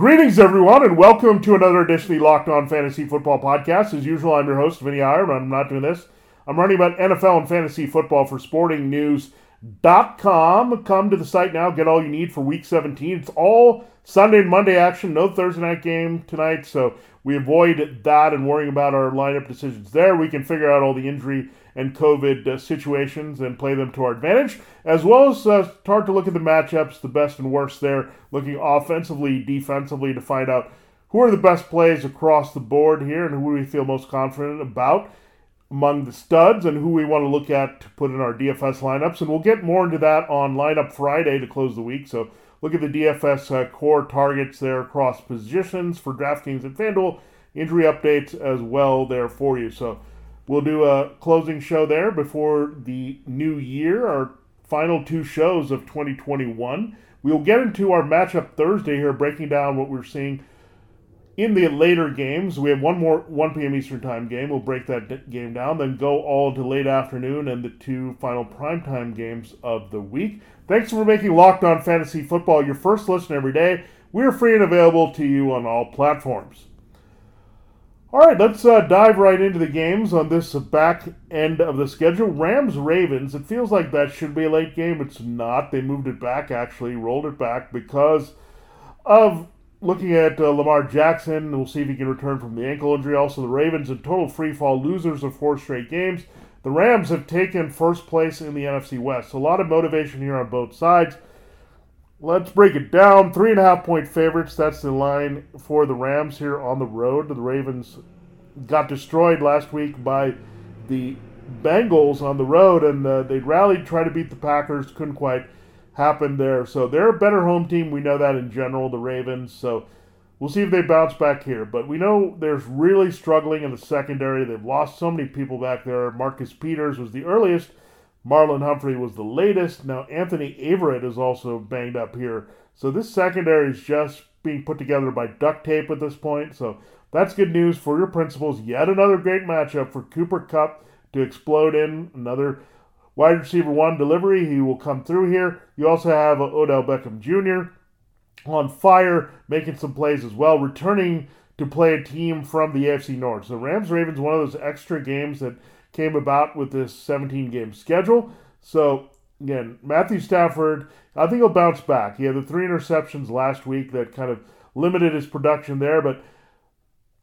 Greetings, everyone, and welcome to another edition of the Locked On Fantasy Football Podcast. As usual, I'm your host, Vinnie Iyer, but I'm not doing this. I'm running about NFL and fantasy football for sportingnews.com. Come to the site now, get all you need for week 17. It's all Sunday and Monday action, no Thursday night game tonight, so we avoid that and worrying about our lineup decisions there. We can figure out all the injury and COVID uh, situations and play them to our advantage, as well as uh, start to look at the matchups, the best and worst there, looking offensively, defensively to find out who are the best plays across the board here and who we feel most confident about among the studs and who we want to look at to put in our DFS lineups. And we'll get more into that on Lineup Friday to close the week. So look at the DFS uh, core targets there across positions for DraftKings and FanDuel. Injury updates as well there for you. So We'll do a closing show there before the new year, our final two shows of 2021. We'll get into our matchup Thursday here, breaking down what we're seeing in the later games. We have one more 1 p.m. Eastern Time game. We'll break that game down, then go all to late afternoon and the two final primetime games of the week. Thanks for making Locked On Fantasy Football your first listen every day. We're free and available to you on all platforms. All right, let's uh, dive right into the games on this back end of the schedule. Rams Ravens. It feels like that should be a late game. It's not. They moved it back, actually, rolled it back because of looking at uh, Lamar Jackson. We'll see if he can return from the ankle injury. Also, the Ravens in total free fall losers of four straight games. The Rams have taken first place in the NFC West. So a lot of motivation here on both sides. Let's break it down. Three and a half point favorites. That's the line for the Rams here on the road. The Ravens got destroyed last week by the Bengals on the road, and uh, they rallied, tried to beat the Packers. Couldn't quite happen there. So they're a better home team. We know that in general, the Ravens. So we'll see if they bounce back here. But we know there's really struggling in the secondary. They've lost so many people back there. Marcus Peters was the earliest Marlon Humphrey was the latest. Now, Anthony Averett is also banged up here. So this secondary is just being put together by duct tape at this point. So that's good news for your principals. Yet another great matchup for Cooper Kupp to explode in. Another wide receiver one delivery. He will come through here. You also have Odell Beckham Jr. on fire, making some plays as well, returning to play a team from the AFC North. So Rams Ravens, one of those extra games that came about with this 17 game schedule. So, again, Matthew Stafford, I think he'll bounce back. He had the three interceptions last week that kind of limited his production there, but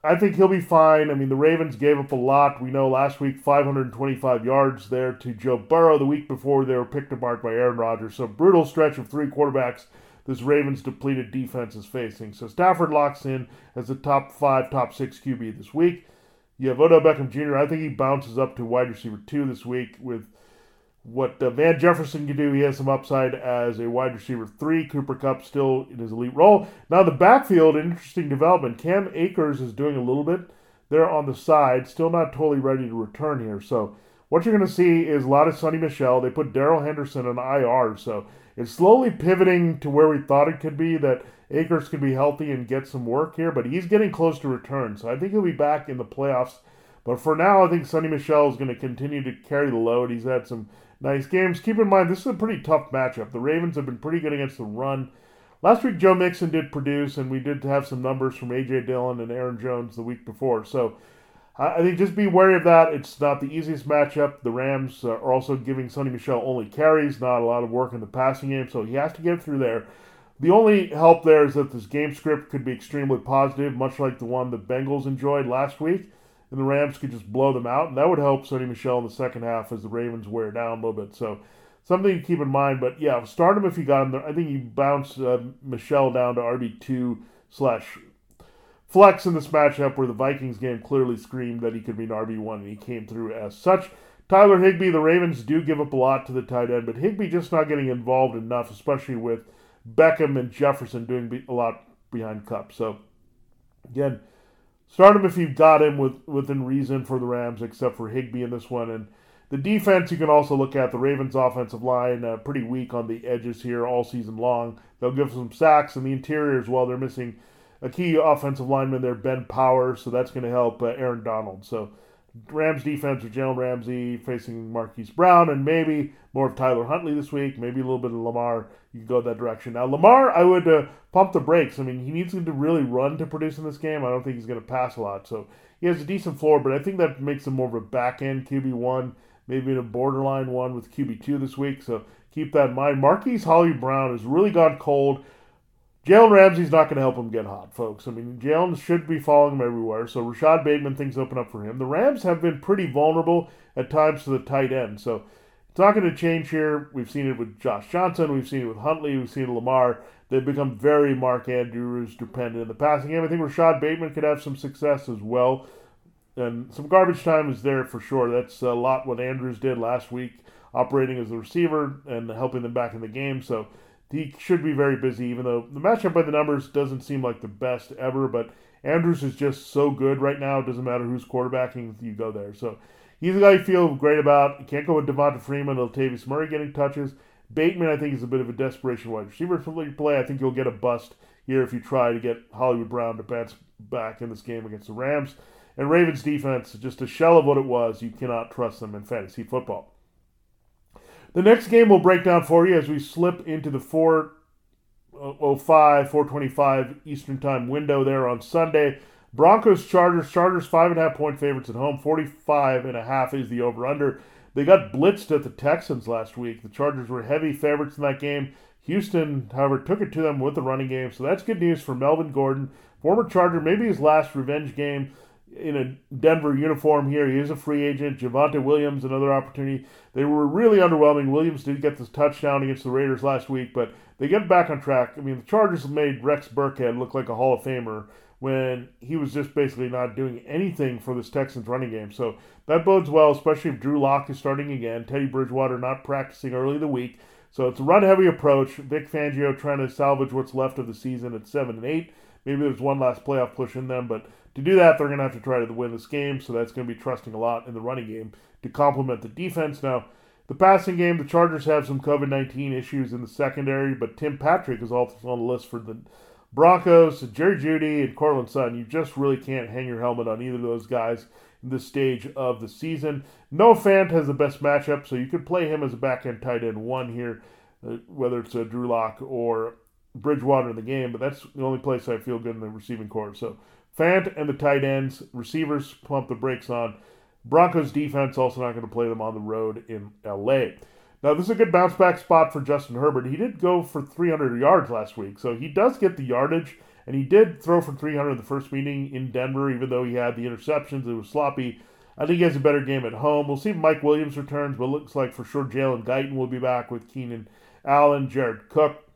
I think he'll be fine. I mean, the Ravens gave up a lot. We know last week 525 yards there to Joe Burrow. The week before they were picked apart by Aaron Rodgers. So brutal stretch of three quarterbacks this Ravens depleted defense is facing. So Stafford locks in as the top five, top six QB this week. You have Odell Beckham Jr. I think he bounces up to wide receiver two this week with what uh, Van Jefferson can do. He has some upside as a wide receiver three. Cooper Kupp still in his elite role. Now the backfield, interesting development. Cam Akers is doing a little bit there on the side, still not totally ready to return here. So what you're going to see is a lot of Sony Michel. They put Darrell Henderson on IR, so it's slowly pivoting to where we thought it could be. That Akers could be healthy and get some work here, but he's getting close to return. So I think he'll be back in the playoffs. But for now, I think Sony Michel is going to continue to carry the load. He's had some nice games. Keep in mind, this is a pretty tough matchup. The Ravens have been pretty good against the run. Last week, Joe Mixon did produce, and we did have some numbers from A.J. Dillon and Aaron Jones the week before. So I think just be wary of that. It's not the easiest matchup. The Rams uh, are also giving Sony Michel only carries, not a lot of work in the passing game, so he has to get through there. The only help there is that this game script could be extremely positive, much like the one the Bengals enjoyed last week, and the Rams could just blow them out, and that would help Sony Michel in the second half as the Ravens wear down a little bit. So something to keep in mind. But yeah, start him if you got him there. I think you bounce uh, Michel down to RB two slash flex in this matchup where the Vikings game clearly screamed that he could be an RB one, and he came through as such. Tyler Higbee, the Ravens do give up a lot to the tight end, but Higbee just not getting involved enough, especially with Beckham and Jefferson doing a lot behind Kupp. So, again, start him if you've got him with, within reason for the Rams, except for Higbee in this one. And the defense, you can also look at the Ravens' offensive line, uh, pretty weak on the edges here all season long. They'll give some sacks in the interior as well. They're missing a key offensive lineman there, Ben Powers, so that's going to help uh, Aaron Donald. So Rams defense with Jalen Ramsey facing Marquise Brown, and maybe more of Tyler Huntley this week, maybe a little bit of Lamar. You can go that direction. Now, Lamar, I would uh, pump the brakes. I mean, he needs to really run to produce in this game. I don't think he's going to pass a lot. So he has a decent floor, but I think that makes him more of a back end QB1, maybe in a borderline one with QB2 this week. So keep that in mind. Marquise Holly Brown has really gone cold. Jalen Ramsey's not going to help him get hot, folks. I mean, Jalen should be following him everywhere. So Rashad Bateman, things open up for him. The Rams have been pretty vulnerable at times to the tight end. So it's not going to change here. We've seen it with Josh Johnson. We've seen it with Huntley. We've seen Lamar. They've become very Mark Andrews dependent in the passing game. I think Rashad Bateman could have some success as well. And some garbage time is there for sure. That's a lot what Andrews did last week, operating as a receiver and helping them back in the game. So he should be very busy, even though the matchup by the numbers doesn't seem like the best ever. But Andrews is just so good right now. It doesn't matter who's quarterbacking, you go there. So he's a guy you feel great about. You can't go with Devonta Freeman Latavius Murray getting touches. Bateman, I think, is a bit of a desperation wide receiver play. I think you'll get a bust here if you try to get Hollywood Brown to bounce back in this game against the Rams. And Ravens defense, just a shell of what it was. You cannot trust them in fantasy football. The next game we'll break down for you as we slip into the 405, uh, 425 Eastern Time window there on Sunday. Broncos Chargers. Chargers five and a half point favorites at home. 45 and a half is the over under. They got blitzed at the Texans last week. The Chargers were heavy favorites in that game. Houston, however, took it to them with the running game. So that's good news for Melvin Gordon, former Charger, maybe his last revenge game in a Denver uniform here. He is a free agent. Javonte Williams, another opportunity. They were really underwhelming. Williams did get this touchdown against the Raiders last week, but they get back on track. I mean, the Chargers made Rex Burkhead look like a Hall of Famer when he was just basically not doing anything for this Texans running game. So that bodes well, especially if Drew Lock is starting again. Teddy Bridgewater not practicing early the week. So it's a run heavy approach. Vic Fangio trying to salvage what's left of the season at seven and eight. Maybe there's one last playoff push in them, but to do that, they're going to have to try to win this game, so that's going to be trusting a lot in the running game to complement the defense. Now, the passing game, the Chargers have some COVID 19 issues in the secondary, but Tim Patrick is also on the list for the Broncos. Jerry Jeudy and Courtland Sutton, you just really can't hang your helmet on either of those guys in this stage of the season. Noah Fant has the best matchup, so you could play him as a back end tight end one here, uh, whether it's a Drew Lock or Bridgewater in the game, but that's the only place I feel good in the receiving corps. So Fant and the tight ends, receivers pump the brakes on. Broncos defense also not going to play them on the road in LA. Now, this is a good bounce back spot for Justin Herbert. He did go for 300 yards last week, so he does get the yardage, and he did throw for 300 in the first meeting in Denver, even though he had the interceptions. It was sloppy. I think he has a better game at home. We'll see if Mike Williams returns, but it looks like for sure Jalen Guyton will be back with Keenan Allen, Jared Cook.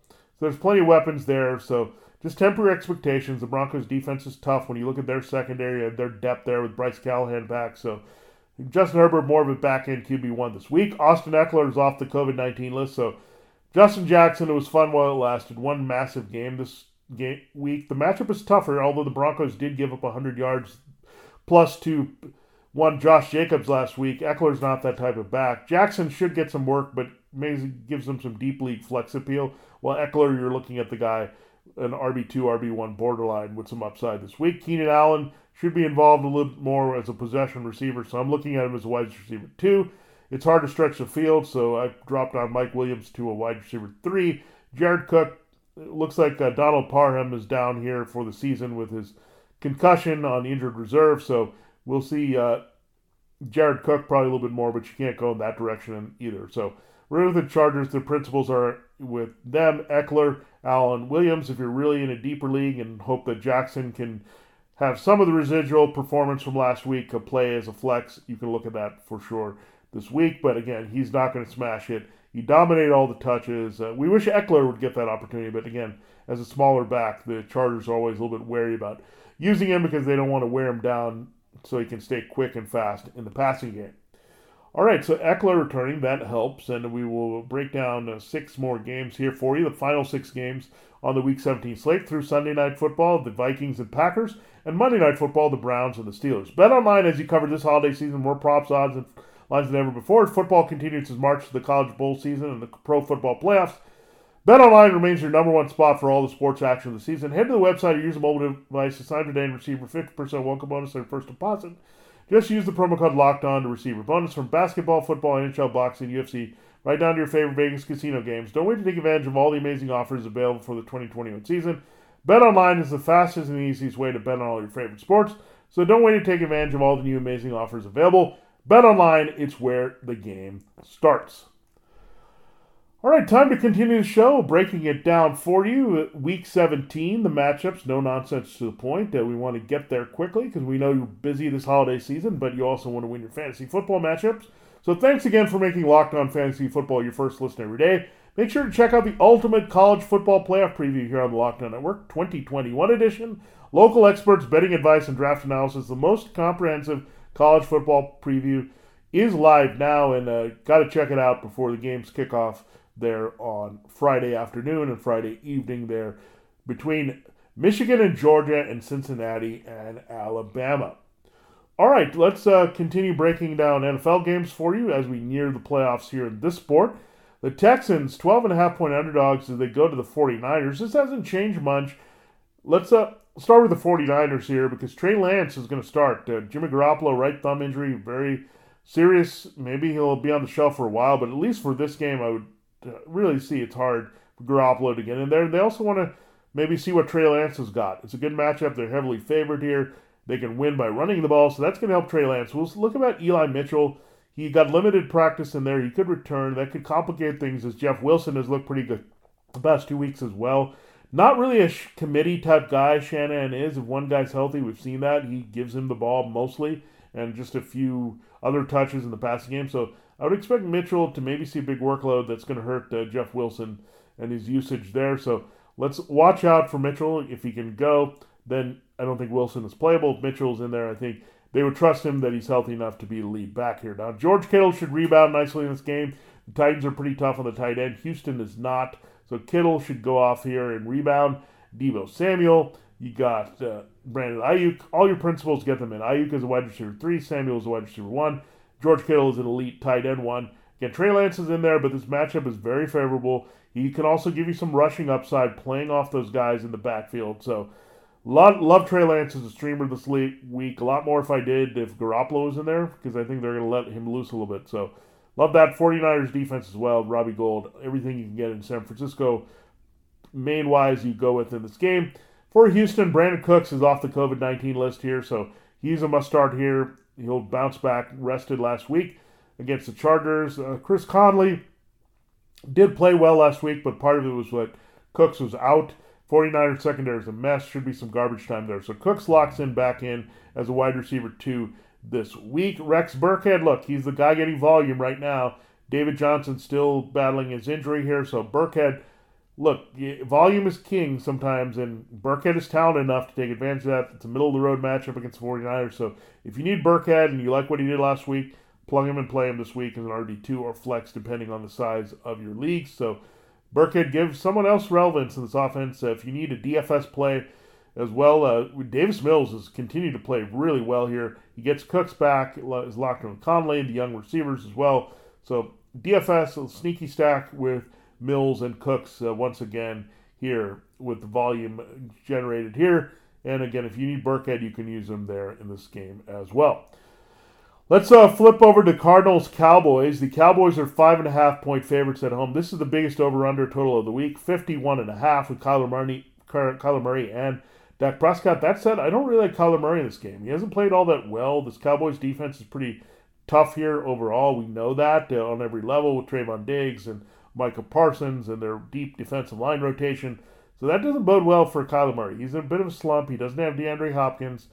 So there's plenty of weapons there. So just temper expectations. The Broncos' defense is tough when you look at their secondary and their depth there with Bryce Callahan back. So Justin Herbert more of a back end QB one this week. Austin Ekeler is off the COVID nineteen list. So Justin Jackson, it was fun while it lasted. One massive game this game week. The matchup is tougher, although the Broncos did give up 100 yards plus to one Josh Jacobs last week. Ekeler's not that type of back. Jackson should get some work, but maybe gives them some deep league flex appeal. While Ekeler, you're looking at the guy an RB2, RB1 borderline with some upside this week. Keenan Allen should be involved a little bit more as a possession receiver, so I'm looking at him as a wide receiver two. It's hard to stretch the field, so I dropped on Mike Williams to a wide receiver three. Jared Cook looks like uh, Donald Parham is down here for the season with his concussion on injured reserve, so we'll see uh, Jared Cook probably a little bit more, but you can't go in that direction either. So with the Chargers. The principles are with them, Ekeler, Allen Williams. If you're really in a deeper league and hope that Jackson can have some of the residual performance from last week play as a flex, you can look at that for sure this week. But again, he's not going to smash it. He dominated all the touches. Uh, we wish Ekeler would get that opportunity, but again, as a smaller back, the Chargers are always a little bit wary about using him because they don't want to wear him down so he can stay quick and fast in the passing game. All right, so Ekeler returning, that helps, and we will break down uh, six more games here for you. The final six games on the Week 17 slate through Sunday Night Football, the Vikings and Packers, and Monday Night Football, the Browns and the Steelers. Bet online as you cover this holiday season, more props, odds, and lines than ever before. Football continues its march to the college bowl season and the pro football playoffs. BetOnline remains your number one spot for all the sports action of the season. Head to the website or use a mobile device to sign today and receive a 50% welcome bonus on your first deposit. Just use the promo code Locked On to receive a bonus from basketball, football, NHL, boxing, UFC, right down to your favorite Vegas casino games. Don't wait to take advantage of all the amazing offers available for the 2021 season. BetOnline is the fastest and easiest way to bet on all your favorite sports, so don't wait to take advantage of all the new amazing offers available. BetOnline, it's where the game starts. All right, time to continue the show, breaking it down for you. Week 17, the matchups, no nonsense to the point. we want to get there quickly because we know you're busy this holiday season, but you also want to win your fantasy football matchups. So thanks again for making Locked On Fantasy Football your first listen every day. Make sure to check out the Ultimate College Football Playoff Preview here on the Locked On Network 2021 edition. Local experts, betting advice, and draft analysis. The most comprehensive college football preview is live now, and uh, got to check it out before the games kick off there on Friday afternoon and Friday evening there between Michigan and Georgia and Cincinnati and Alabama. All right, let's uh, continue breaking down NFL games for you as we near the playoffs here in this sport. The Texans, 12 and a half point underdogs as they go to the 49ers. This hasn't changed much. Let's uh, start with the 49ers here because Trey Lance is going to start. Uh, Jimmy Garoppolo, right thumb injury, very serious. Maybe he'll be on the shelf for a while, but at least for this game, I would really see it's hard for Garoppolo to get in there. They also want to maybe see what Trey Lance has got. It's a good matchup. They're heavily favored here. They can win by running the ball, so that's going to help Trey Lance. We'll look about Eli Mitchell. He got limited practice in there. He could return. That could complicate things as Jeff Wilson has looked pretty good the past two weeks as well. Not really a sh- committee type guy, Shanahan is. If one guy's healthy, we've seen that. He gives him the ball mostly and just a few other touches in the passing game. So I would expect Mitchell to maybe see a big workload that's going to hurt uh, Jeff Wilson and his usage there. So let's watch out for Mitchell. If he can go, then I don't think Wilson is playable. If Mitchell's in there, I think they would trust him that he's healthy enough to be the lead back here. Now, George Kittle should rebound nicely in this game. The Titans are pretty tough on the tight end. Houston is not. So Kittle should go off here and rebound. Deebo Samuel. You got uh, Brandon Aiyuk. All your principals get them in. Aiyuk is a wide receiver three. Samuel is a wide receiver one. George Kittle is an elite tight end one. Again, Trey Lance is in there, but this matchup is very favorable. He can also give you some rushing upside playing off those guys in the backfield. So, love, love Trey Lance as a streamer this week. A lot more if I did if Garoppolo was in there because I think they're going to let him loose a little bit. So, love that 49ers defense as well. Robbie Gould, everything you can get in San Francisco. Main wise, you go with in this game. For Houston, Brandin Cooks is off the COVID 19 list here, so he's a must start here. He'll bounce back, rested last week against the Chargers. Uh, Chris Conley did play well last week, but part of it was what Cooks was out. 49ers secondary is a mess. Should be some garbage time there. So Cooks locks in back in as a wide receiver two this week. Rex Burkhead, look, he's the guy getting volume right now. David Johnson still battling his injury here. So Burkhead look, volume is king sometimes, and Burkhead is talented enough to take advantage of that. It's a middle of the road matchup against the 49ers. So if you need Burkhead and you like what he did last week, plug him and play him this week as an RB2 or flex, depending on the size of your league. So Burkhead gives someone else relevance in this offense. Uh, if you need a DFS play as well, uh, Davis Mills has continued to play really well here. He gets Cooks back, is locked in with Conley, the young receivers as well. So DFS, a sneaky stack with Mills and Cooks uh, once again here with the volume generated here. And again, if you need Burkhead, you can use him there in this game as well. Let's uh, flip over to Cardinals Cowboys. The Cowboys are five and a half point favorites at home. This is the biggest over under total of the week, 51 and a half with Kyler Murray, Kyler Murray and Dak Prescott. That said, I don't really like Kyler Murray in this game. He hasn't played all that well. This Cowboys defense is pretty tough here overall. We know that uh, on every level with Trevon Diggs and Micah Parsons and their deep defensive line rotation. So that doesn't bode well for Kyler Murray. He's in a bit of a slump. He doesn't have DeAndre Hopkins.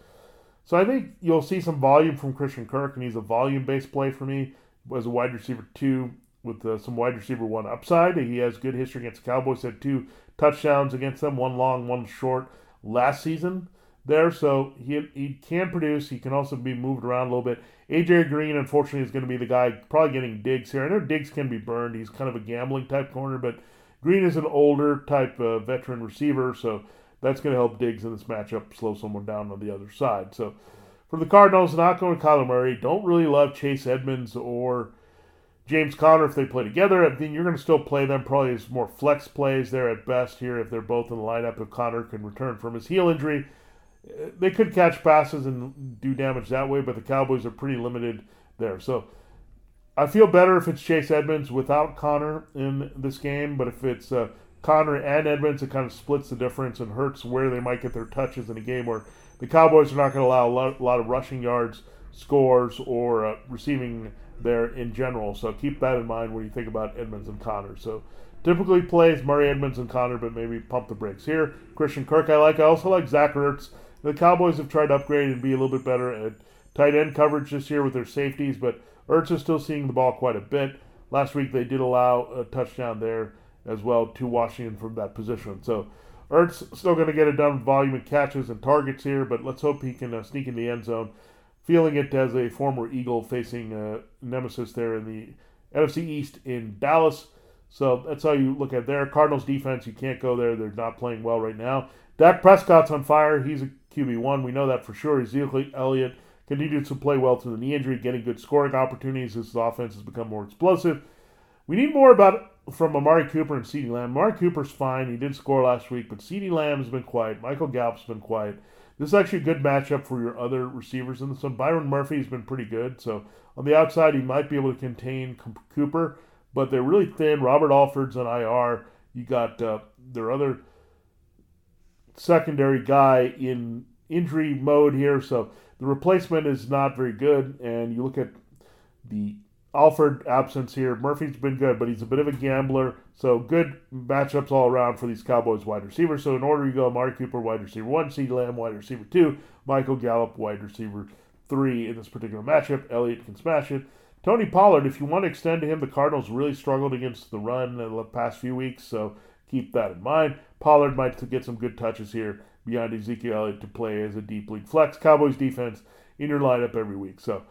So I think you'll see some volume from Christian Kirk, and he's a volume based play for me as a wide receiver two with uh, some wide receiver one upside. He has good history against the Cowboys. Had two touchdowns against them, one long, one short last season there. So he he can produce. He can also be moved around a little bit. AJ Green, unfortunately, is going to be the guy probably getting Diggs here. I know Diggs can be burned. He's kind of a gambling type corner, but Green is an older type veteran receiver, so that's going to help Diggs in this matchup slow someone down on the other side. So for the Cardinals, not going Kyler Murray. Don't really love Chase Edmonds or James Conner if they play together. I think you're going to still play them probably as more flex plays there at best here if they're both in the lineup. If Conner can return from his heel injury, they could catch passes and do damage that way, but the Cowboys are pretty limited there. So I feel better if it's Chase Edmonds without Conner in this game, but if it's uh, Conner and Edmonds, it kind of splits the difference and hurts where they might get their touches in a game where the Cowboys are not going to allow a lot, a lot, of rushing yards, scores, or uh, receiving there in general. So keep that in mind when you think about Edmonds and Conner. So typically plays Murray, Edmonds, and Conner, but maybe pump the brakes here. Christian Kirk, I like. I also like Zach Ertz. The Cowboys have tried to upgrade and be a little bit better at tight end coverage this year with their safeties, but Ertz is still seeing the ball quite a bit. Last week they did allow a touchdown there as well to Washington from that position. So Ertz still going to get it done volume and catches and targets here, but let's hope he can uh, sneak in the end zone. Feeling it as a former Eagle facing uh, nemesis there in the NFC East in Dallas. So that's how you look at there. Cardinals defense, you can't go there. They're not playing well right now. Dak Prescott's on fire. He's a QB1. We know that for sure. Ezekiel Elliott continued to play well through the knee injury, getting good scoring opportunities as his offense has become more explosive. We need more about from Amari Cooper and CeeDee Lamb. Amari Cooper's fine. He did score last week, but CeeDee Lamb has been quiet. Michael Gallup's been quiet. This is actually a good matchup for your other receivers in this one. Byron Murphy's been pretty good. So on the outside, he might be able to contain Cooper, but they're really thin. Robert Alford's on IR. You got uh, their other secondary guy in injury mode here, so the replacement is not very good. And you look at the Alford absence here. Murphy's been good, but he's a bit of a gambler. So good matchups all around for these Cowboys wide receivers. So in order you go Amari Cooper, wide receiver one, C. Lamb, wide receiver two, Michael Gallup, wide receiver three in this particular matchup. Elliott can smash it. Tony Pollard, if you want to extend to him, the Cardinals really struggled against the run in the past few weeks, so keep that in mind. Pollard might get some good touches here beyond Ezekiel Elliott to play as a deep league flex. Cowboys defense in your lineup every week. So,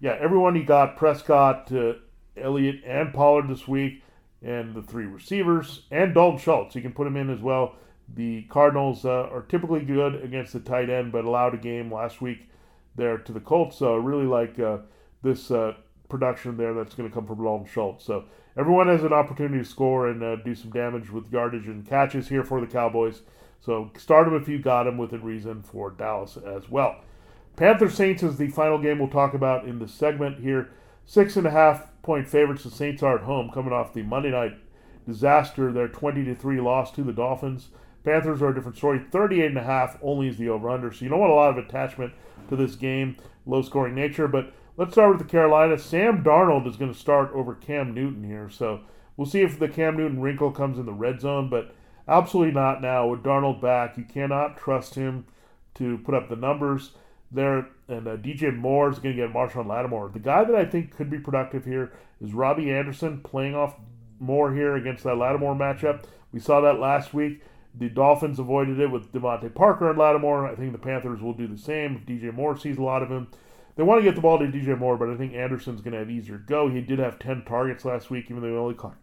yeah, everyone you got Prescott, uh, Elliott, and Pollard this week, and the three receivers, and Dalton Schultz. You can put him in as well. The Cardinals uh, are typically good against the tight end, but allowed a game last week there to the Colts. So, I really like uh, this uh, production there that's going to come from Dalton Schultz. So, everyone has an opportunity to score and uh, do some damage with yardage and catches here for the Cowboys. So start them if you got them within reason for Dallas as well. Panther Saints is the final game we'll talk about in the segment here. Six and a half point favorites. The Saints are at home, coming off the Monday night disaster. Their 20 to three loss to the Dolphins. Panthers are a different story. 38 and a half only is the over under. So you don't want a lot of attachment to this game, low scoring nature. But let's start with the Carolina. Sam Darnold is going to start over Cam Newton here. So we'll see if the Cam Newton wrinkle comes in the red zone. But Absolutely not now. With Darnold back, you cannot trust him to put up the numbers there. And uh, DJ Moore is going to get Marshon Lattimore. The guy that I think could be productive here is Robbie Anderson playing off Moore here against that Lattimore matchup. We saw that last week. The Dolphins avoided it with DeVante Parker and Lattimore. I think the Panthers will do the same if DJ Moore sees a lot of him. They want to get the ball to DJ Moore, but I think Anderson's going to have easier go. He did have 10 targets last week, even though he only caught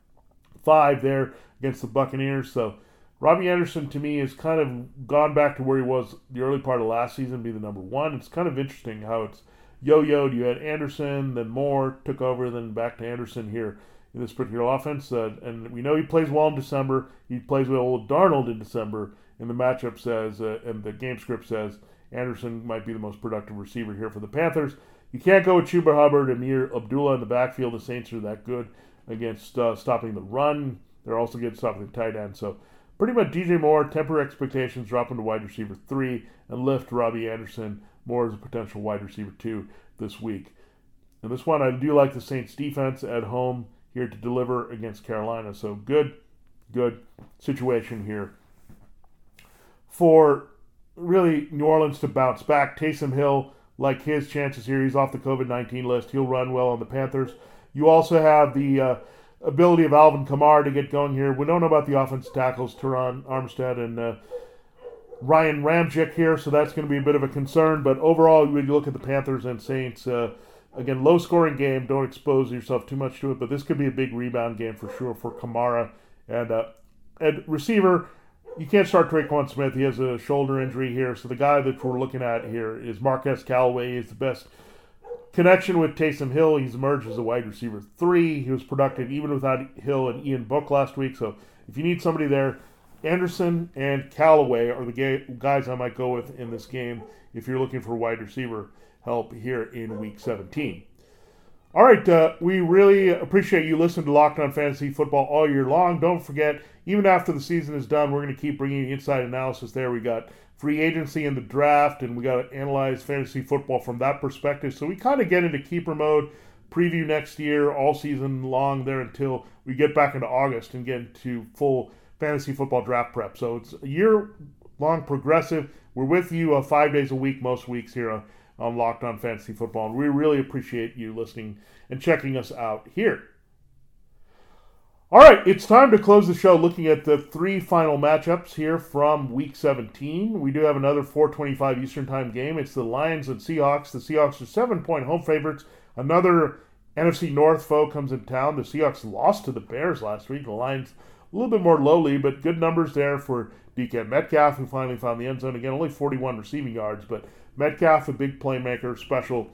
five there against the Buccaneers. So Robbie Anderson to me has kind of gone back to where he was the early part of last season, be the number one. It's kind of interesting how it's yo-yoed. You had Anderson, then Moore took over, then back to Anderson here in this particular offense. Uh, and we know he plays well in December. He plays with old Darnold in December. And the matchup says, uh, and the game script says, Anderson might be the most productive receiver here for the Panthers. You can't go with Chuba Hubbard Ameer Abdullah in the backfield. The Saints are that good against uh, stopping the run. They're also good stopping the tight end. So pretty much DJ Moore, temper expectations, drop him to wide receiver three, and lift Robbie Anderson more as a potential wide receiver two this week. And this one, I do like the Saints defense at home here to deliver against Carolina. So good, good situation here for really New Orleans to bounce back. Taysom Hill, like his chances here, he's off the COVID 19 list. He'll run well on the Panthers. You also have the uh, ability of Alvin Kamara to get going here. We don't know about the offensive tackles, Terron Armstead and uh, Ryan Ramczyk here, so that's going to be a bit of a concern. But overall, you look at the Panthers and Saints, uh, again, low scoring game. Don't expose yourself too much to it, but this could be a big rebound game for sure for Kamara. And, uh, and receiver, you can't start Tre'Quan Smith. He has a shoulder injury here. So the guy that we're looking at here is Marquez Callaway. He's the best connection with Taysom Hill. He's emerged as a wide receiver three. He was productive even without Hill and Ian Book last week. So if you need somebody there, Anderson and Callaway are the guys I might go with in this game if you're looking for wide receiver help here in week 17. All right, uh, we really appreciate you listening to Locked On Fantasy Football all year long. Don't forget, even after the season is done, we're going to keep bringing you inside analysis there. We got free agency and the draft, and we got to analyze fantasy football from that perspective. So we kind of get into keeper mode, preview next year all season long there until we get back into August and get into full fantasy football draft prep. So it's a year long progressive. We're with you uh, five days a week, most weeks here on Locked On Fantasy Football, and we really appreciate you listening and checking us out here. All right, it's time to close the show looking at the three final matchups here from Week 17. We do have another 4:25 Eastern Time game. It's the Lions and Seahawks. The Seahawks are seven-point home favorites. Another NFC North foe comes in town. The Seahawks lost to the Bears last week. The Lions little bit more lowly, but good numbers there for DK Metcalf, who finally found the end zone again. Only 41 receiving yards, but Metcalf, a big playmaker, special.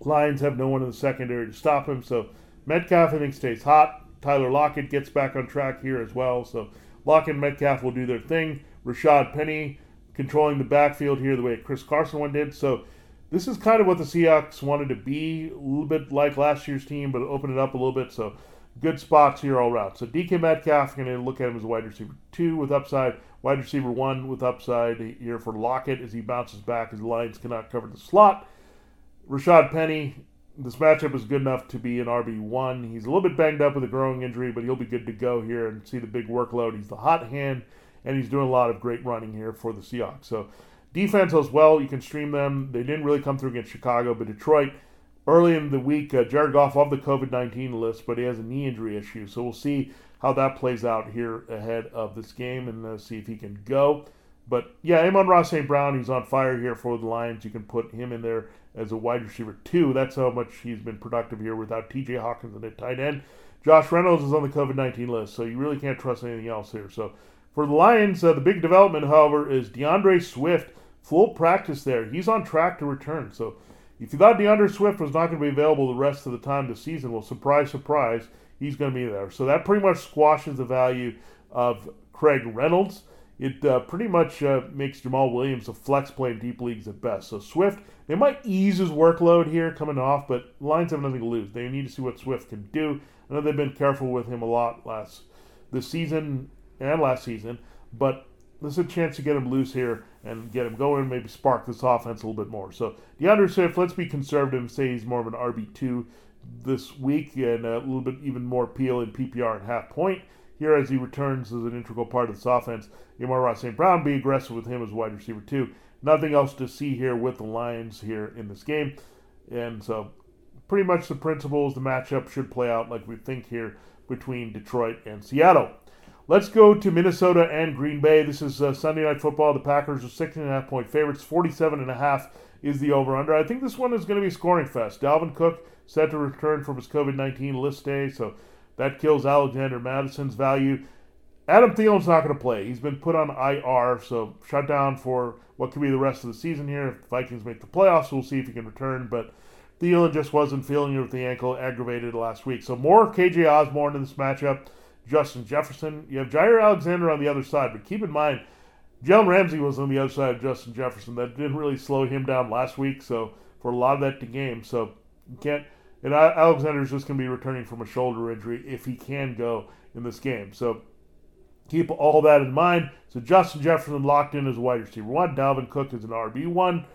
Lions have no one in the secondary to stop him, so Metcalf, I think, stays hot. Tyler Lockett gets back on track here as well. So Lockett and Metcalf will do their thing. Rashad Penny controlling the backfield here the way Chris Carson one did. So this is kind of what the Seahawks wanted to be, a little bit like last year's team, but open it up a little bit. So good spots here all around. So DK Metcalf, going to look at him as a wide receiver two with upside, wide receiver one with upside here for Lockett as he bounces back as the Lions cannot cover the slot. Rashad Penny, this matchup is good enough to be an RB1. He's a little bit banged up with a growing injury, but he'll be good to go here and see the big workload. He's the hot hand, and he's doing a lot of great running here for the Seahawks. So, defense as well, you can stream them. They didn't really come through against Chicago, but Detroit, early in the week, uh, Jared Goff off the COVID 19 list, but he has a knee injury issue. So, we'll see how that plays out here ahead of this game and uh, see if he can go. But yeah, Amon-Ra St. Brown, he's on fire here for the Lions. You can put him in there as a wide receiver too. That's how much he's been productive here without T.J. Hockenson at tight end. Josh Reynolds is on the COVID 19 list, so you really can't trust anything else here. So for the Lions, uh, the big development, however, is D'Andre Swift. Full practice there. He's on track to return. So if you thought D'Andre Swift was not going to be available the rest of the time this season, well, surprise, surprise, he's going to be there. So that pretty much squashes the value of Craig Reynolds it uh, pretty much uh, makes Jamaal Williams a flex play in deep leagues at best. So Swift, they might ease his workload here coming off, but Lions have nothing to lose. They need to see what Swift can do. I know they've been careful with him a lot last this season and last season, but there's a chance to get him loose here and get him going, maybe spark this offense a little bit more. So D'Andre Swift, let's be conservative and say he's more of an RB two this week and a little bit even more appeal in PPR and half point here as he returns as an integral part of this offense. Amon-Ra St. Brown, be aggressive with him as wide receiver too. Nothing else to see here with the Lions here in this game. And so pretty much the principles, the matchup should play out like we think here between Detroit and Seattle. Let's go to Minnesota and Green Bay. This is uh, Sunday Night Football. The Packers are six and a half point favorites. 47 and a half is the over under. I think this one is going to be scoring fest. Dalvin Cook set to return from his COVID 19 list day, so that kills Alexander Mattison's value. Adam Thielen's not going to play. He's been put on IR, so shut down for what could be the rest of the season here. If the Vikings make the playoffs, we'll see if he can return. But Thielen just wasn't feeling it with the ankle, aggravated last week. So more of KJ Osborn in this matchup. Justin Jefferson. You have Jaire Alexander on the other side, but keep in mind, Jalen Ramsey was on the other side of Justin Jefferson. That didn't really slow him down last week, so for a lot of that to game. So you can't – and Alexander's just going to be returning from a shoulder injury if he can go in this game. So keep all that in mind. So Justin Jefferson locked in as a wide receiver one. Dalvin Cook is an RB one.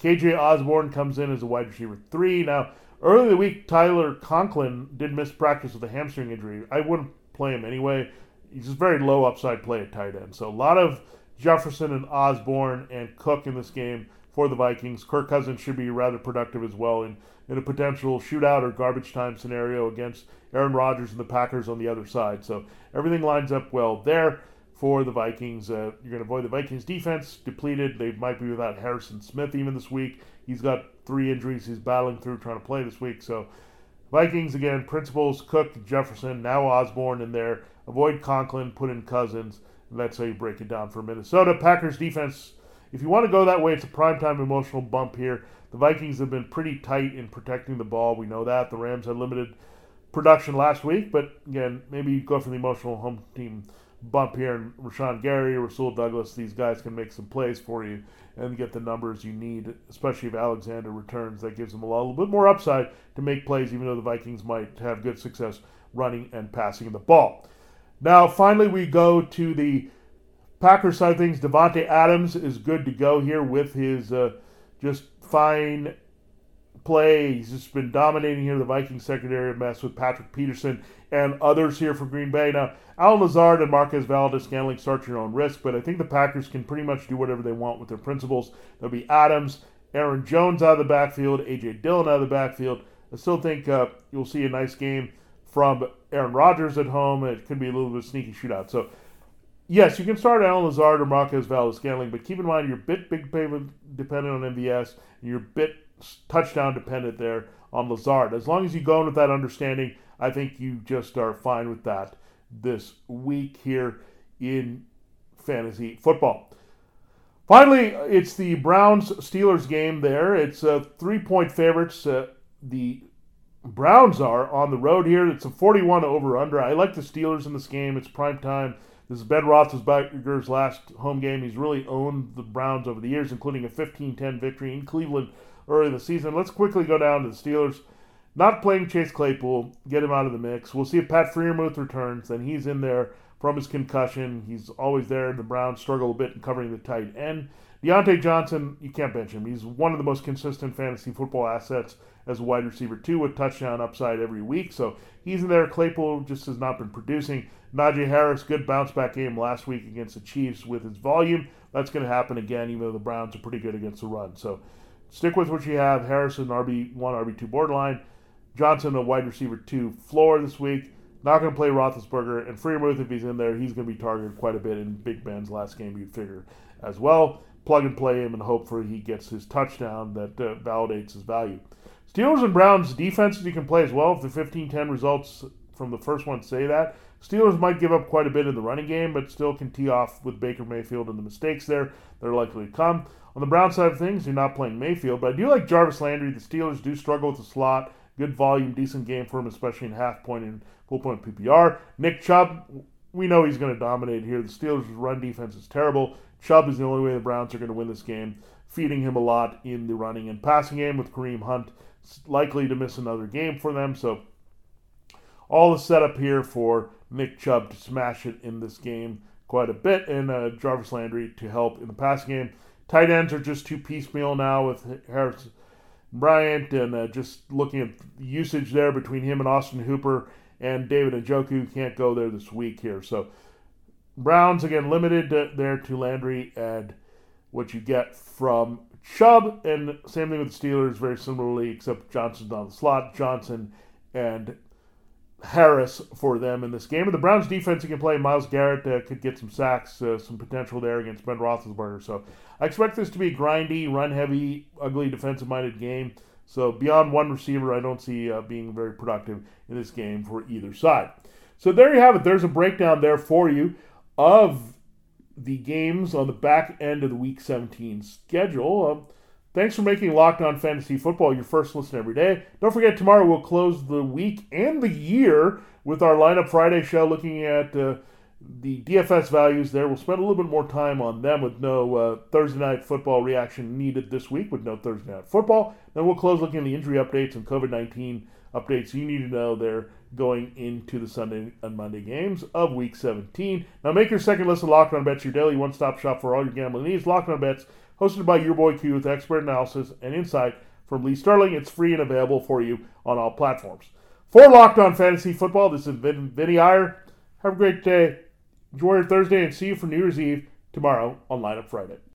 KJ Osborn comes in as a wide receiver three. Now, early in the week, Tyler Conklin did miss practice with a hamstring injury. I wouldn't play him anyway. He's just very low upside play at tight end. So a lot of Jefferson and Osborn and Cook in this game for the Vikings. Kirk Cousins should be rather productive as well in, in a potential shootout or garbage time scenario against Aaron Rodgers and the Packers on the other side. So everything lines up well there for the Vikings. Uh, you're going to avoid the Vikings defense depleted. They might be without Harrison Smith even this week. He's got three injuries he's battling through trying to play this week. So Vikings again, principles Cook, Jefferson, now Osborn in there. Avoid Conklin, put in Cousins And that's how you break it down for Minnesota. Packers defense, if you want to go that way, it's a primetime emotional bump here. The Vikings have been pretty tight in protecting the ball. We know that. The Rams had limited production last week, but again, maybe you go for the emotional home team bump here. And Rashan Gary, Rasul Douglas, these guys can make some plays for you and get the numbers you need, especially if Alexander returns. That gives them a little bit more upside to make plays, even though the Vikings might have good success running and passing the ball. Now, finally, we go to the Packers side of things. Davante Adams is good to go here with his uh, just fine play. He's just been dominating here. The Vikings secondary mess with Patrick Peterson and others here for Green Bay. Now, Al Lazard and Marquez Valdes-Scantling start your own risk, but I think the Packers can pretty much do whatever they want with their principles. There'll be Adams, Aaron Jones out of the backfield, A.J. Dillon out of the backfield. I still think uh, you'll see a nice game from Aaron Rodgers at home. It could be a little bit of a sneaky shootout. So, yes, you can start Allen Lazard or Marquez Valdes-Scantling, but keep in mind you're a bit big payment dependent on MVS, and you're a bit touchdown dependent there on Lazard. As long as you go in with that understanding, I think you just are fine with that this week here in fantasy football. Finally, it's the Browns Steelers game there. It's uh, three point favorites. Uh, the Browns are on the road here. It's a 41 over under. I like the Steelers in this game. It's prime time. This is Ben Roethlisberger's last home game. He's really owned the Browns over the years, including a 15-10 victory in Cleveland early in the season. Let's quickly go down to the Steelers. Not playing Chase Claypool, get him out of the mix. We'll see if Pat Freiermuth returns. Then he's in there from his concussion. He's always there. The Browns struggle a bit in covering the tight end. Diontae Johnson, you can't bench him. He's one of the most consistent fantasy football assets as a wide receiver, too, with touchdown upside every week. So he's in there. Claypool just has not been producing. Najee Harris, good bounce back game last week against the Chiefs with his volume. That's going to happen again, even though the Browns are pretty good against the run. So stick with what you have. Harrison, RB1, RB2 borderline. Johnson, a wide receiver 2 floor this week. Not going to play Roethlisberger. And Freiermuth, if he's in there, he's going to be targeted quite a bit in Big Ben's last game, you'd figure as well plug and play him and hope for he gets his touchdown that uh, validates his value. Steelers and Browns defenses you can play as well if the 15-10 results from the first one say that. Steelers might give up quite a bit in the running game, but still can tee off with Baker Mayfield and the mistakes there that are likely to come. On the Brown side of things, you're not playing Mayfield, but I do like Jarvis Landry. The Steelers do struggle with the slot. Good volume, decent game for him, especially in half point and full point PPR. Nick Chubb, we know he's going to dominate here. The Steelers' run defense is terrible. Chubb is the only way the Browns are going to win this game, feeding him a lot in the running and passing game with Kareem Hunt likely to miss another game for them. So all the setup here for Nick Chubb to smash it in this game quite a bit, and uh, Jarvis Landry to help in the passing game. Tight ends are just too piecemeal now with Harris Bryant, and uh, just looking at usage there between him and Austin Hooper and David Njoku can't go there this week here. So Browns again limited there to Landry and what you get from Chubb, and same thing with the Steelers, very similarly, except Johnson's on the slot. Johnson and Harris for them in this game. And the Browns defense, you can play. Myles Garrett uh, could get some sacks, uh, some potential there against Ben Roethlisberger. So I expect this to be a grindy, run heavy, ugly, defensive minded game. So beyond one receiver, I don't see uh, being very productive in this game for either side. So there you have it. There's a breakdown there for you of the games on the back end of the Week 17 schedule. Um, thanks for making Locked On Fantasy Football your first listen every day. Don't forget, tomorrow we'll close the week and the year with our Lineup Friday show looking at uh, the DFS values there. We'll spend a little bit more time on them with no uh, Thursday night football reaction needed this week with no Thursday night football. Then we'll close looking at the injury updates and COVID 19 updates you need to know there going into the Sunday and Monday games of Week 17. Now, make your second listen Locked On Bets your daily one-stop shop for all your gambling needs. Locked On Bets, hosted by your boy Q with expert analysis and insight from Lee Sterling. It's free and available for you on all platforms. For Locked On Fantasy Football, this is Vin, Vinnie Iyer. Have a great day. Enjoy your Thursday and see you for New Year's Eve tomorrow on Lineup Friday.